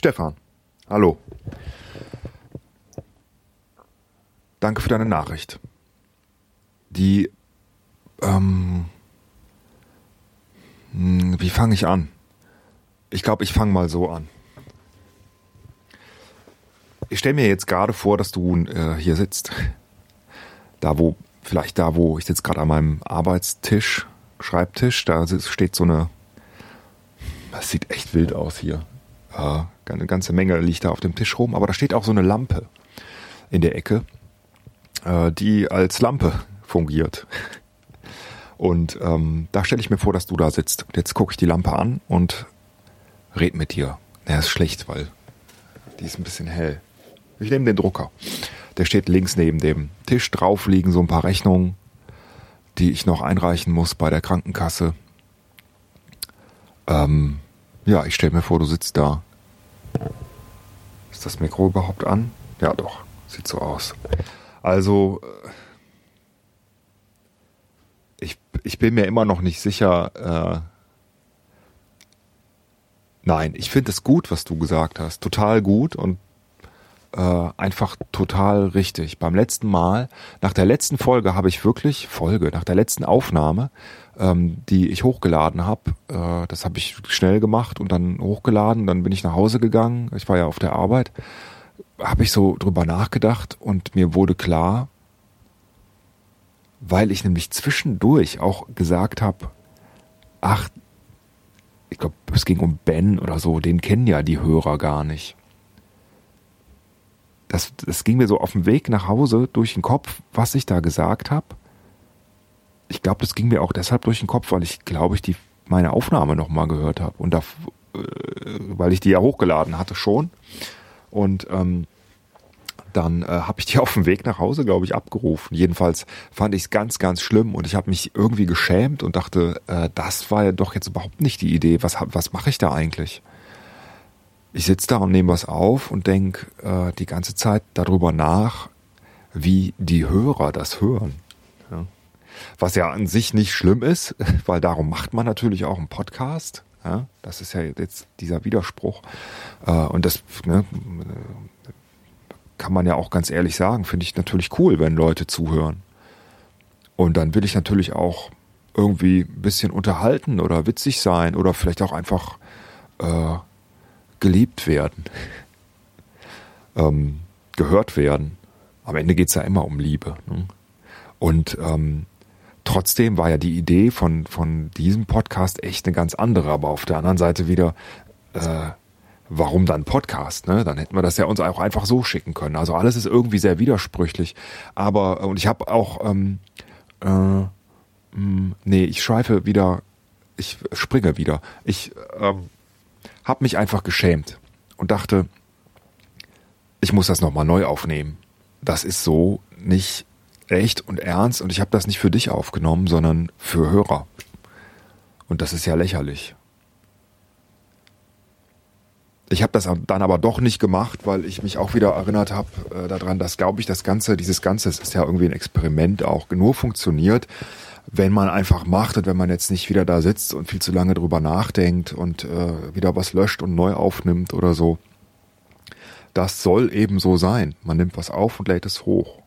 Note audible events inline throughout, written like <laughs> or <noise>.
Stefan, hallo. Danke für deine Nachricht. Die, ähm, hm, wie fange ich an? Ich glaube, ich fange mal so an. Ich stelle mir jetzt gerade vor, dass du äh, hier sitzt. Da wo, vielleicht da, wo ich sitze gerade an meinem Arbeitstisch, Schreibtisch, da steht so eine, das sieht echt wild aus hier. Äh, eine ganze Menge liegt da auf dem Tisch rum, aber da steht auch so eine Lampe in der Ecke, äh, die als Lampe fungiert. <laughs> Und ähm, da stelle ich mir vor, dass du da sitzt. Und jetzt gucke ich die Lampe an und red mit dir. Er ist schlecht, weil die ist ein bisschen hell. Ich nehme den Drucker. Der steht links neben dem Tisch. Drauf liegen so ein paar Rechnungen, die ich noch einreichen muss bei der Krankenkasse. Ähm, ja, ich stelle mir vor, du sitzt da. Ist das Mikro überhaupt an? Ja, doch. Sieht so aus. Also, äh, ich, ich bin mir immer noch nicht sicher. Äh, nein, ich finde es gut, was du gesagt hast. Total gut und äh, einfach total richtig. Beim letzten Mal, nach der letzten Folge habe ich wirklich, Folge, nach der letzten Aufnahme, ähm, die ich hochgeladen habe, äh, das habe ich schnell gemacht und dann hochgeladen, dann bin ich nach Hause gegangen, ich war ja auf der Arbeit, habe ich so drüber nachgedacht und mir wurde klar, weil ich nämlich zwischendurch auch gesagt habe, ach, ich glaube, es ging um Ben oder so, den kennen ja die Hörer gar nicht. Das, das ging mir so auf dem Weg nach Hause durch den Kopf, was ich da gesagt habe. Ich glaube, das ging mir auch deshalb durch den Kopf, weil ich, glaube ich, die meine Aufnahme nochmal gehört habe und da, äh, weil ich die ja hochgeladen hatte schon. Und ähm, dann äh, habe ich die <laughs> auf dem Weg nach Hause, glaube ich, abgerufen. Jedenfalls fand ich es ganz, ganz schlimm und ich habe mich irgendwie geschämt und dachte, äh, das war ja doch jetzt überhaupt nicht die Idee. Was, was mache ich da eigentlich? Ich sitze da und nehme was auf und denke äh, die ganze Zeit darüber nach, wie die Hörer das hören. Ja. Was ja an sich nicht schlimm ist, <laughs> weil darum macht man natürlich auch einen Podcast. Ja, das ist ja jetzt dieser Widerspruch. Äh, und das ne, kann man ja auch ganz ehrlich sagen, finde ich natürlich cool, wenn Leute zuhören. Und dann will ich natürlich auch irgendwie ein bisschen unterhalten oder witzig sein oder vielleicht auch einfach äh, geliebt werden, ähm, gehört werden. Am Ende geht es ja immer um Liebe. Ne? Und ähm, trotzdem war ja die Idee von, von diesem Podcast echt eine ganz andere, aber auf der anderen Seite wieder äh, warum dann Podcast? Ne? Dann hätten wir das ja uns auch einfach so schicken können. Also alles ist irgendwie sehr widersprüchlich. Aber, und ich habe auch, ähm, äh, mh, mm, nee, ich schweife wieder, ich springe wieder. Ich ähm, habe mich einfach geschämt und dachte, ich muss das nochmal neu aufnehmen. Das ist so nicht echt und ernst und ich habe das nicht für dich aufgenommen, sondern für Hörer. Und das ist ja lächerlich. Ich habe das dann aber doch nicht gemacht, weil ich mich auch wieder erinnert habe äh, daran, dass, glaube ich, das Ganze, dieses Ganze, es ist ja irgendwie ein Experiment auch, nur funktioniert, wenn man einfach macht und wenn man jetzt nicht wieder da sitzt und viel zu lange drüber nachdenkt und äh, wieder was löscht und neu aufnimmt oder so. Das soll eben so sein. Man nimmt was auf und lädt es hoch.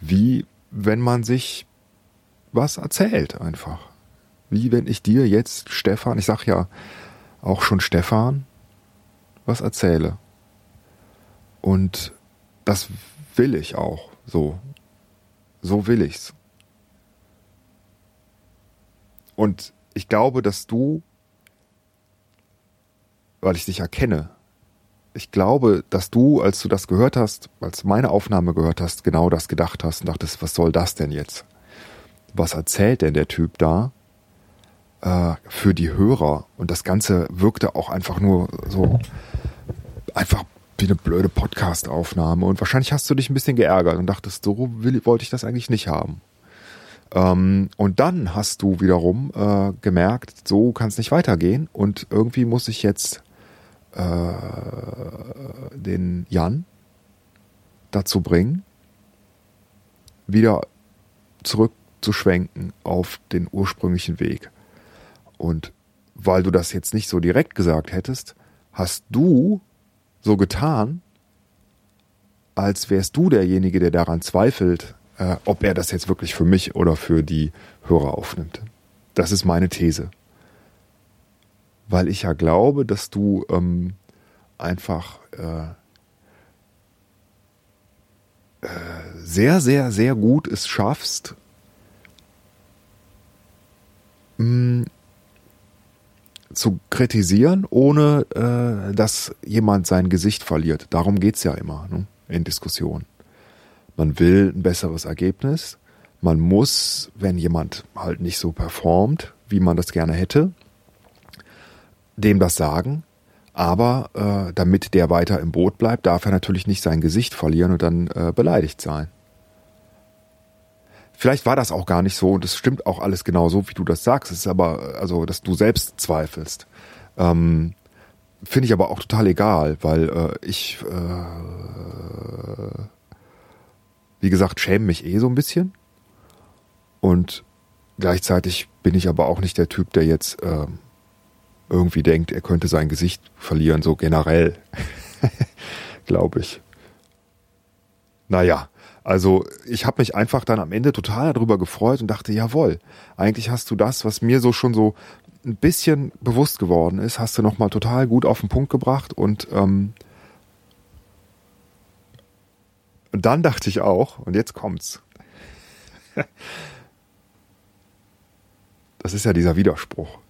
Wie wenn man sich was erzählt einfach. Wie wenn ich dir jetzt, Stefan, ich sag ja, auch schon Stefan was erzähle. Und das will ich auch so. So will ich's. Und ich glaube, dass du, weil ich dich erkenne, ich glaube, dass du, als du das gehört hast, als meine Aufnahme gehört hast, genau das gedacht hast und dachtest, was soll das denn jetzt? Was erzählt denn der Typ da? äh, für die Hörer. Und das Ganze wirkte auch einfach nur so einfach wie eine blöde Podcast-Aufnahme. Und wahrscheinlich hast du dich ein bisschen geärgert und dachtest, so will, wollte ich das eigentlich nicht haben. Ähm, und dann hast du wiederum äh, gemerkt, so kann es nicht weitergehen. Und irgendwie muss ich jetzt äh, den Jan dazu bringen, wieder zurückzuschwenken auf den ursprünglichen Weg. Und weil du das jetzt nicht so direkt gesagt hättest, hast du so getan, als wärst du derjenige, der daran zweifelt, äh, ob er das jetzt wirklich für mich oder für die Hörer aufnimmt. Das ist meine These. Weil ich ja glaube, dass du ähm, einfach äh, äh, sehr, sehr, sehr gut es schaffst, mh, mm, zu kritisieren, ohne äh, dass jemand sein Gesicht verliert. Darum geht's ja immer ne, in Diskussionen. Man will ein besseres Ergebnis. Man muss, wenn jemand halt nicht so performt, wie man das gerne hätte, dem das sagen. Aber äh, damit der weiter im Boot bleibt, darf er natürlich nicht sein Gesicht verlieren und dann äh, beleidigt sein. Vielleicht war das auch gar nicht so und es stimmt auch alles genau so, wie du das sagst. Es ist aber, also, dass du selbst zweifelst. Ähm, Finde ich aber auch total egal, weil äh, ich, äh, wie gesagt, schäme mich eh so ein bisschen. Und gleichzeitig bin ich aber auch nicht der Typ, der jetzt äh, irgendwie denkt, er könnte sein Gesicht verlieren, so generell. <laughs> Glaube ich. Naja, also ich habe mich einfach dann am Ende total darüber gefreut und dachte, jawohl, eigentlich hast du das, was mir so schon so ein bisschen bewusst geworden ist, hast du nochmal total gut auf den Punkt gebracht und ähm, und dann dachte ich auch, und jetzt kommt's. <laughs> Das ist ja dieser Widerspruch.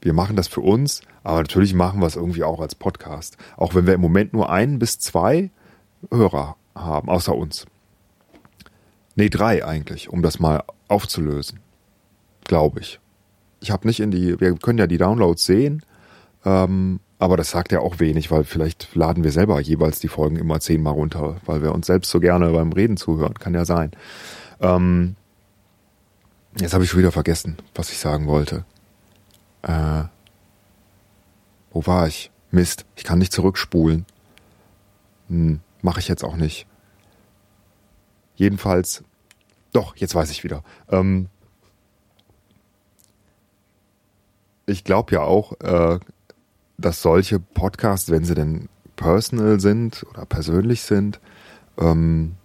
Wir machen das für uns, aber natürlich machen wir es irgendwie auch als Podcast. Auch wenn wir im Moment nur ein bis zwei Hörer haben, außer uns. Nee, drei eigentlich, um das mal aufzulösen. Glaube ich. Ich habe nicht in die, wir können ja die Downloads sehen, ähm, aber das sagt ja auch wenig, weil vielleicht laden wir selber jeweils die Folgen immer zehnmal runter, weil wir uns selbst so gerne beim Reden zuhören. Kann ja sein. Ähm, jetzt habe ich schon wieder vergessen, was ich sagen wollte. Äh, wo war ich? Mist, ich kann nicht zurückspulen. Hm. Mache ich jetzt auch nicht. Jedenfalls, doch, jetzt weiß ich wieder. Ähm, ich glaube ja auch, äh, dass solche Podcasts, wenn sie denn personal sind oder persönlich sind, ähm,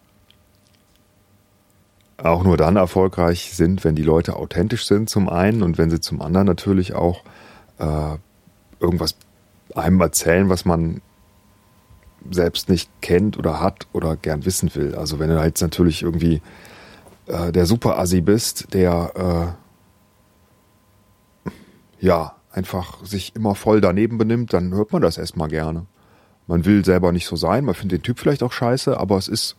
auch nur dann erfolgreich sind, wenn die Leute authentisch sind zum einen und wenn sie zum anderen natürlich auch äh, irgendwas einem erzählen, was man selbst nicht kennt oder hat oder gern wissen will. Also wenn du jetzt natürlich irgendwie äh, der Super-Assi bist, der äh, ja einfach sich immer voll daneben benimmt, dann hört man das erstmal gerne. Man will selber nicht so sein, man findet den Typ vielleicht auch scheiße, aber es ist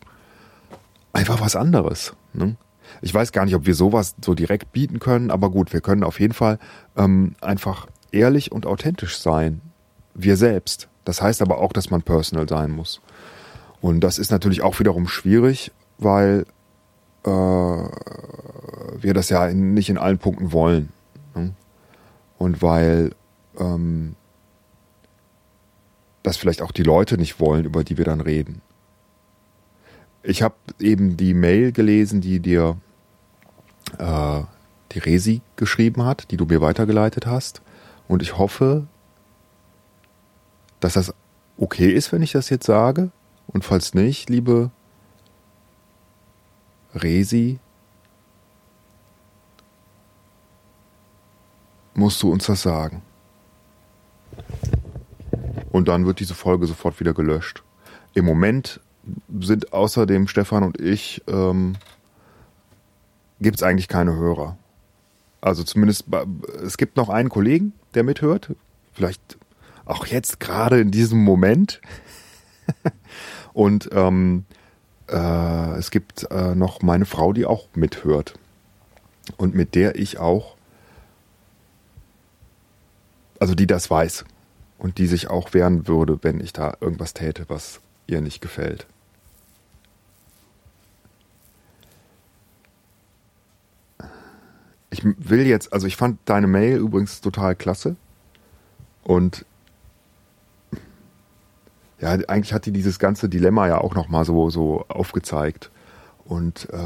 einfach was anderes. Ne? Ich weiß gar nicht, ob wir sowas so direkt bieten können, aber gut, wir können auf jeden Fall ähm, einfach ehrlich und authentisch sein. Wir selbst. Das heißt aber auch, dass man personal sein muss. Und das ist natürlich auch wiederum schwierig, weil äh, wir das ja in, nicht in allen Punkten wollen. Ne? Und weil ähm, das vielleicht auch die Leute nicht wollen, über die wir dann reden. Ich habe eben die Mail gelesen, die dir äh, die Resi geschrieben hat, die du mir weitergeleitet hast. Und ich hoffe, dass das okay ist, wenn ich das jetzt sage? Und falls nicht, liebe Resi, musst du uns das sagen. Und dann wird diese Folge sofort wieder gelöscht. Im Moment sind außerdem Stefan und ich, ähm, gibt es eigentlich keine Hörer. Also zumindest, es gibt noch einen Kollegen, der mithört. Vielleicht auch jetzt gerade in diesem Moment. <laughs> Und ähm, äh, es gibt äh, noch meine Frau, die auch mithört. Und mit der ich auch, also die das weiß und die sich auch wehren würde, wenn ich da irgendwas täte, was ihr nicht gefällt. Ich will jetzt, also ich fand deine Mail übrigens total klasse und ja, eigentlich hat die dieses ganze Dilemma ja auch nochmal so, so aufgezeigt. Und äh,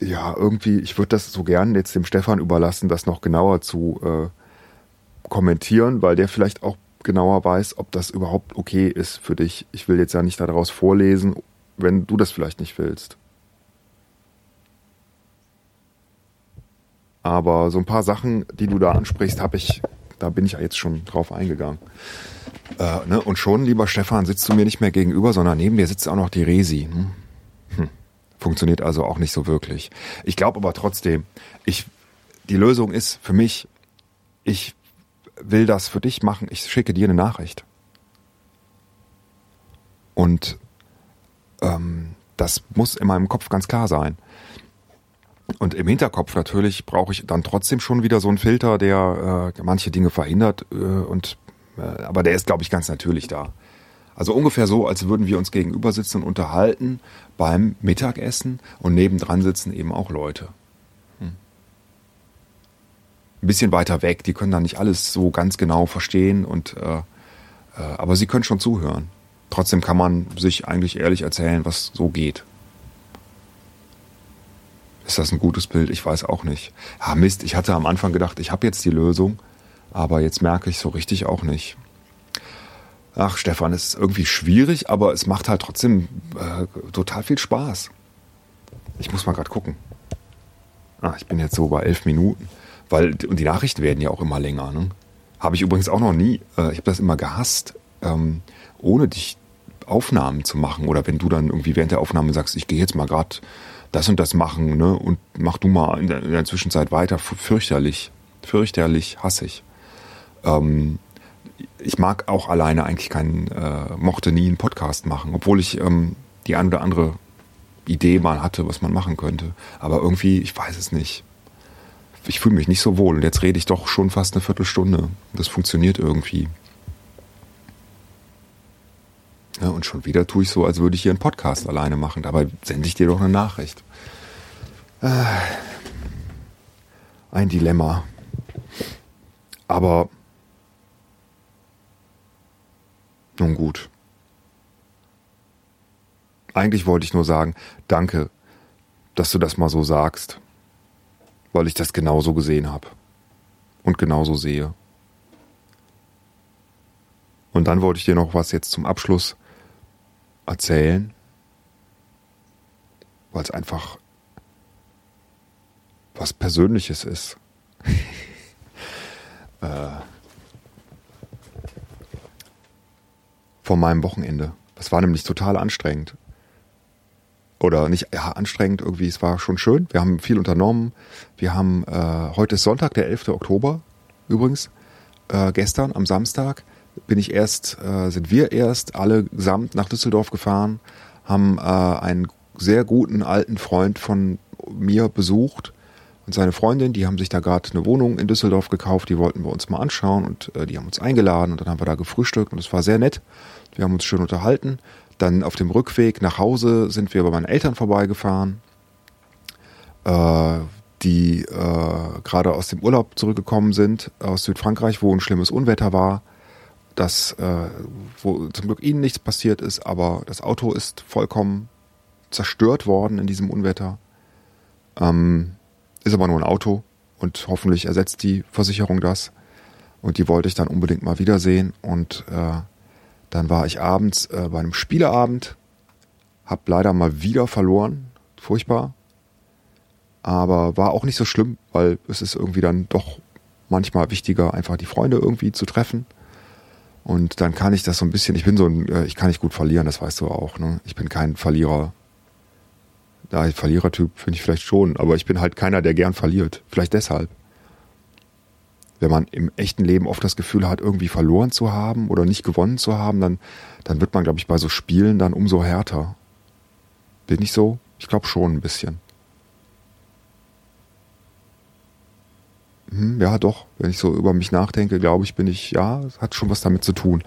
ja, irgendwie, ich würde das so gern jetzt dem Stefan überlassen, das noch genauer zu äh, kommentieren, weil der vielleicht auch genauer weiß, ob das überhaupt okay ist für dich. Ich will jetzt ja nicht daraus vorlesen, wenn du das vielleicht nicht willst. Aber so ein paar Sachen, die du da ansprichst, habe ich, da bin ich ja jetzt schon drauf eingegangen. Äh, ne? Und schon, lieber Stefan, sitzt du mir nicht mehr gegenüber, sondern neben dir sitzt auch noch die Resi. Hm? Funktioniert also auch nicht so wirklich. Ich glaube aber trotzdem, ich, die Lösung ist für mich, ich will das für dich machen, ich schicke dir eine Nachricht. Und ähm, das muss in meinem Kopf ganz klar sein. Und im Hinterkopf natürlich brauche ich dann trotzdem schon wieder so einen Filter, der äh, manche Dinge verhindert. Äh, und äh, aber der ist, glaube ich, ganz natürlich da. Also ungefähr so, als würden wir uns gegenüber sitzen und unterhalten beim Mittagessen und nebendran sitzen eben auch Leute. Hm. Ein bisschen weiter weg, die können da nicht alles so ganz genau verstehen und äh, äh, aber sie können schon zuhören. Trotzdem kann man sich eigentlich ehrlich erzählen, was so geht. Ist das ein gutes Bild? Ich weiß auch nicht. Ja, Mist, ich hatte am Anfang gedacht, ich habe jetzt die Lösung, aber jetzt merke ich so richtig auch nicht. Ach, Stefan, es ist irgendwie schwierig, aber es macht halt trotzdem äh, total viel Spaß. Ich muss mal gerade gucken. Ah, ich bin jetzt so bei elf Minuten. Weil, und die Nachrichten werden ja auch immer länger. Ne? Habe ich übrigens auch noch nie. Äh, ich habe das immer gehasst, ähm, ohne dich Aufnahmen zu machen. Oder wenn du dann irgendwie während der Aufnahme sagst, ich gehe jetzt mal gerade das und das machen, ne? Und mach du mal in der, in der Zwischenzeit weiter. Fürchterlich. Fürchterlich, hassig. Ähm, ich mag auch alleine eigentlich keinen, äh, mochte nie einen Podcast machen, obwohl ich ähm, die ein oder andere Idee mal hatte, was man machen könnte. Aber irgendwie, ich weiß es nicht. Ich fühle mich nicht so wohl und jetzt rede ich doch schon fast eine Viertelstunde. Das funktioniert irgendwie. Ja, und schon wieder tue ich so, als würde ich hier einen Podcast alleine machen. Dabei sende ich dir doch eine Nachricht. Äh, ein Dilemma. Aber nun gut. Eigentlich wollte ich nur sagen, danke, dass du das mal so sagst, weil ich das genauso gesehen habe und genauso sehe. Und dann wollte ich dir noch was jetzt zum Abschluss erzählen, weil es einfach was Persönliches ist. <laughs> äh, von meinem Wochenende. Das war nämlich total anstrengend. Oder nicht, ja, anstrengend irgendwie, es war schon schön. Wir haben viel unternommen. Wir haben, äh, heute ist Sonntag, der 11. Oktober übrigens. Äh, gestern am Samstag bin ich erst, äh, sind wir erst alle gesamt nach Düsseldorf gefahren, haben äh, einen sehr guten alten Freund von mir besucht und seine Freundin, die haben sich da gerade eine Wohnung in Düsseldorf gekauft, die wollten wir uns mal anschauen und äh, die haben uns eingeladen und dann haben wir da gefrühstückt und es war sehr nett. Wir haben uns schön unterhalten. Dann auf dem Rückweg nach Hause sind wir bei meinen Eltern vorbeigefahren, äh, die äh, gerade aus dem Urlaub zurückgekommen sind, aus Südfrankreich, wo ein schlimmes Unwetter war dass äh, wo zum Glück ihnen nichts passiert ist, aber das Auto ist vollkommen zerstört worden in diesem Unwetter. Ähm, ist aber nur ein Auto und hoffentlich ersetzt die Versicherung das. Und die wollte ich dann unbedingt mal wiedersehen. Und äh, dann war ich abends äh, bei einem Spieleabend, hab leider mal wieder verloren, furchtbar. Aber war auch nicht so schlimm, weil es ist irgendwie dann doch manchmal wichtiger, einfach die Freunde irgendwie zu treffen. Und dann kann ich das so ein bisschen, ich bin so ein, äh, ich kann nicht gut verlieren, das weißt du auch, ne? Ich bin kein Verlierer. Ein Verlierertyp finde ich vielleicht schon, aber ich bin halt keiner, der gern verliert. Vielleicht deshalb. Wenn man im echten Leben oft das Gefühl hat, irgendwie verloren zu haben oder nicht gewonnen zu haben, dann, dann wird man, glaube ich, bei so Spielen dann umso härter. Bin ich so? Ich glaube schon ein bisschen. hm, ja doch, wenn ich so über mich nachdenke, glaube ich, bin ich, ja, hat schon was damit zu tun.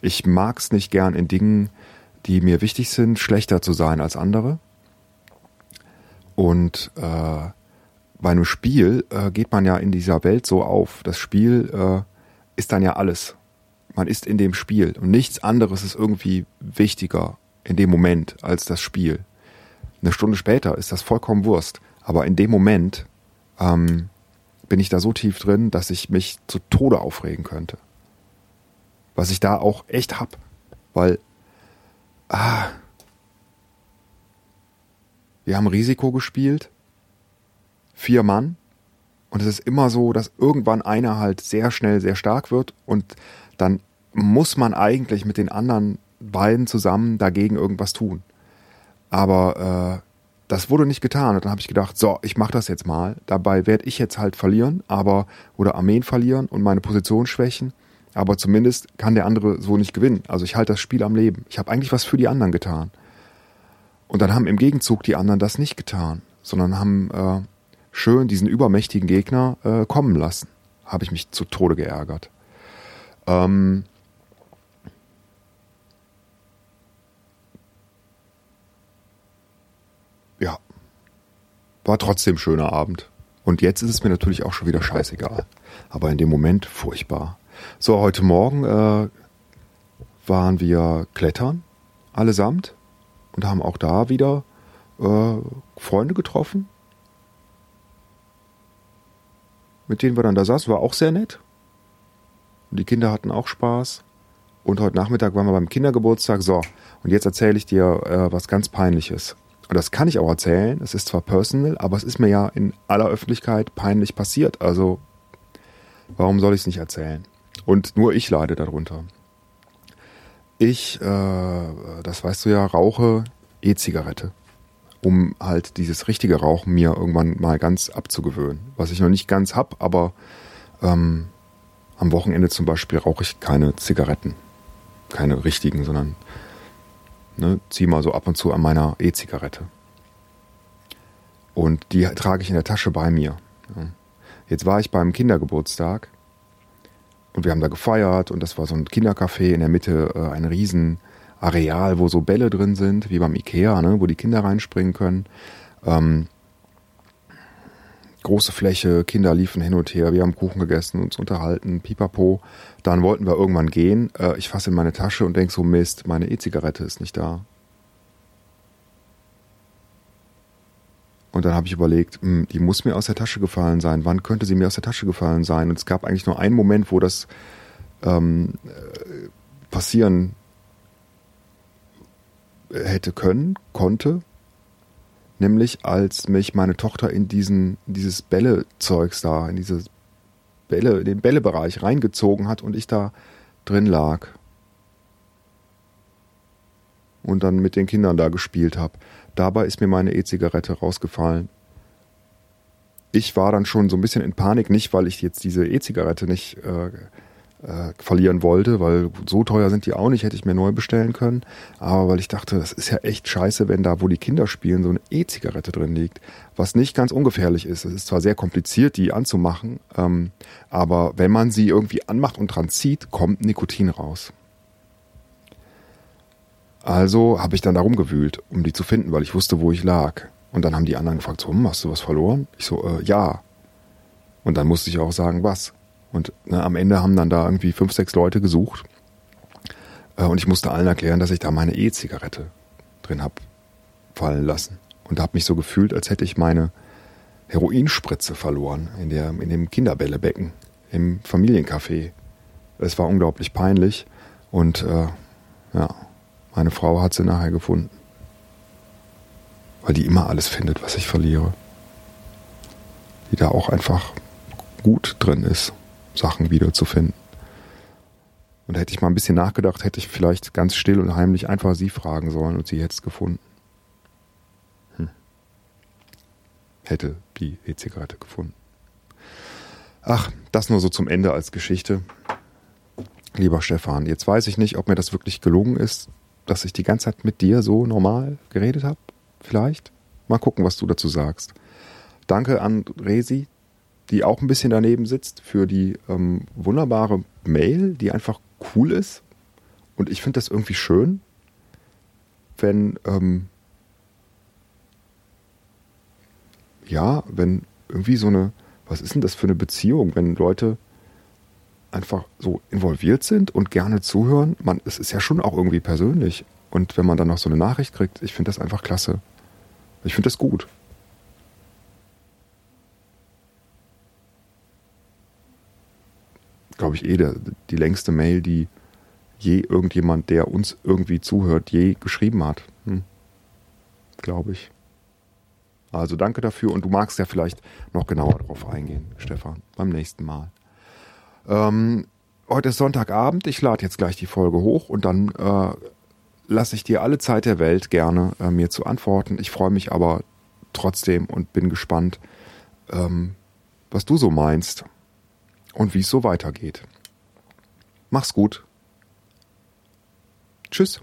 Ich mag es nicht gern in Dingen, die mir wichtig sind, schlechter zu sein als andere. Und äh, bei einem Spiel äh, geht man ja in dieser Welt so auf. Das Spiel äh, ist dann ja alles. Man ist in dem Spiel und nichts anderes ist irgendwie wichtiger in dem Moment als das Spiel. Eine Stunde später ist das vollkommen Wurst. Aber in dem Moment ähm, bin ich da so tief drin, dass ich mich zu Tode aufregen könnte. Was ich da auch echt hab. Weil, ah, wir haben Risiko gespielt. Vier Mann. Und es ist immer so, dass irgendwann einer halt sehr schnell sehr stark wird und dann muss man eigentlich mit den anderen beiden zusammen dagegen irgendwas tun. Aber äh, das wurde nicht getan. Und dann habe ich gedacht, so, ich mache das jetzt mal. Dabei werde ich jetzt halt verlieren, aber oder Armeen verlieren und meine Position schwächen. Aber zumindest kann der andere so nicht gewinnen. Also ich halte das Spiel am Leben. Ich habe eigentlich was für die anderen getan. Und dann haben im Gegenzug die anderen das nicht getan, sondern haben äh, schön diesen übermächtigen Gegner äh, kommen lassen. Habe ich mich zu Tode geärgert. Ähm, ja, war trotzdem schöner Abend. Und jetzt ist es mir natürlich auch schon wieder scheißegal. Aber in dem Moment furchtbar. So, heute Morgen äh, waren wir klettern, allesamt und haben auch da wieder äh, Freunde getroffen, mit denen wir dann da saßen. War auch sehr nett. Und die Kinder hatten auch Spaß. Und heute Nachmittag waren wir beim Kindergeburtstag. So, und jetzt erzähle ich dir äh, was ganz Peinliches. Und das kann ich auch erzählen. Es ist zwar personal, aber es ist mir ja in aller Öffentlichkeit peinlich passiert. Also, warum soll ich es nicht erzählen? Und nur ich leide darunter. Ich, äh, das weißt du ja, rauche E-Zigarette, um halt dieses richtige Rauchen mir irgendwann mal ganz abzugewöhnen. Was ich noch nicht ganz hab, aber ähm, am Wochenende zum Beispiel rauche ich keine Zigaretten. Keine richtigen, sondern ne, ziehe mal so ab und zu an meiner E-Zigarette. Und die trage ich in der Tasche bei mir. Jetzt war ich beim Kindergeburtstag und wir haben da gefeiert und das war so ein Kindercafé in der Mitte, äh, ein Riesenareal, wo so Bälle drin sind, wie beim Ikea, ne, wo die Kinder reinspringen können. Ähm, große Fläche, Kinder liefen hin und her, wir haben Kuchen gegessen, uns unterhalten, pipapo. Dann wollten wir irgendwann gehen. Äh, ich fasse in meine Tasche und denke so, Mist, meine E-Zigarette ist nicht da. Und dann habe ich überlegt, mh, hm, die muss mir aus der Tasche gefallen sein. Wann könnte sie mir aus der Tasche gefallen sein? Und es gab eigentlich nur einen Moment, wo das ähm, äh, passieren hätte können, konnte. Nämlich als mich meine Tochter in diesen, dieses Bällezeugs da, in dieses Bälle, in den Bällebereich reingezogen hat und ich da drin lag. Und dann mit den Kindern da gespielt habe. Dabei ist mir meine E-Zigarette rausgefallen. Ich war dann schon so ein bisschen in Panik, nicht weil ich jetzt diese E-Zigarette nicht äh, äh, verlieren wollte, weil so teuer sind die auch nicht, hätte ich mir neu bestellen können. Aber weil ich dachte, das ist ja echt scheiße, wenn da, wo die Kinder spielen, so eine E-Zigarette drin liegt. Was nicht ganz ungefährlich ist. Es ist zwar sehr kompliziert, die anzumachen, ähm, aber wenn man sie irgendwie anmacht und dran zieht, kommt Nikotin raus. Also habe ich dann darum gewühlt, um die zu finden, weil ich wusste, wo ich lag. Und dann haben die anderen gefragt, so, hm, hast du was verloren? Ich so, äh, ja. Und dann musste ich auch sagen, was. Und ne, am Ende haben dann da irgendwie fünf, sechs Leute gesucht. Äh, und ich musste allen erklären, dass ich da meine E-Zigarette drin hab fallen lassen. Und habe mich so gefühlt, als hätte ich meine Heroinspritze verloren in, der, in dem Kinderbällebecken im Familiencafé. Es war unglaublich peinlich. Und äh, ja, meine Frau hat sie nachher gefunden. Weil die immer alles findet, was ich verliere. Die da auch einfach gut drin ist, Sachen wiederzufinden. Und hätte ich mal ein bisschen nachgedacht, hätte ich vielleicht ganz still und heimlich einfach sie fragen sollen und sie hätte es gefunden. Hm. Hätte die E-Zigarette gefunden. Ach, das nur so zum Ende als Geschichte. Lieber Stefan, jetzt weiß ich nicht, ob mir das wirklich gelungen ist, dass ich die ganze Zeit mit dir so normal geredet habe? Vielleicht? Mal gucken, was du dazu sagst. Danke an Resi, die auch ein bisschen daneben sitzt, für die ähm, wunderbare Mail, die einfach cool ist. Und ich finde das irgendwie schön, wenn, ähm, ja, wenn irgendwie so eine, was ist denn das für eine Beziehung, wenn Leute einfach so involviert sind und gerne zuhören, man, es ist ja schon auch irgendwie persönlich. Und wenn man dann noch so eine Nachricht kriegt, ich finde das einfach klasse. Ich finde das gut. glaube ich, eh der, die längste Mail, die je irgendjemand, der uns irgendwie zuhört, je geschrieben hat. Hm. Glaube ich. Also danke dafür und du magst ja vielleicht noch genauer darauf eingehen, Stefan, beim nächsten Mal. Ähm, heute ist Sonntagabend, ich lade jetzt gleich die Folge hoch und dann äh, lasse ich dir alle Zeit der Welt gerne, äh, mir zu antworten. Ich freue mich aber trotzdem und bin gespannt, ähm, was du so meinst und wie es so weitergeht. Mach's gut. Tschüss.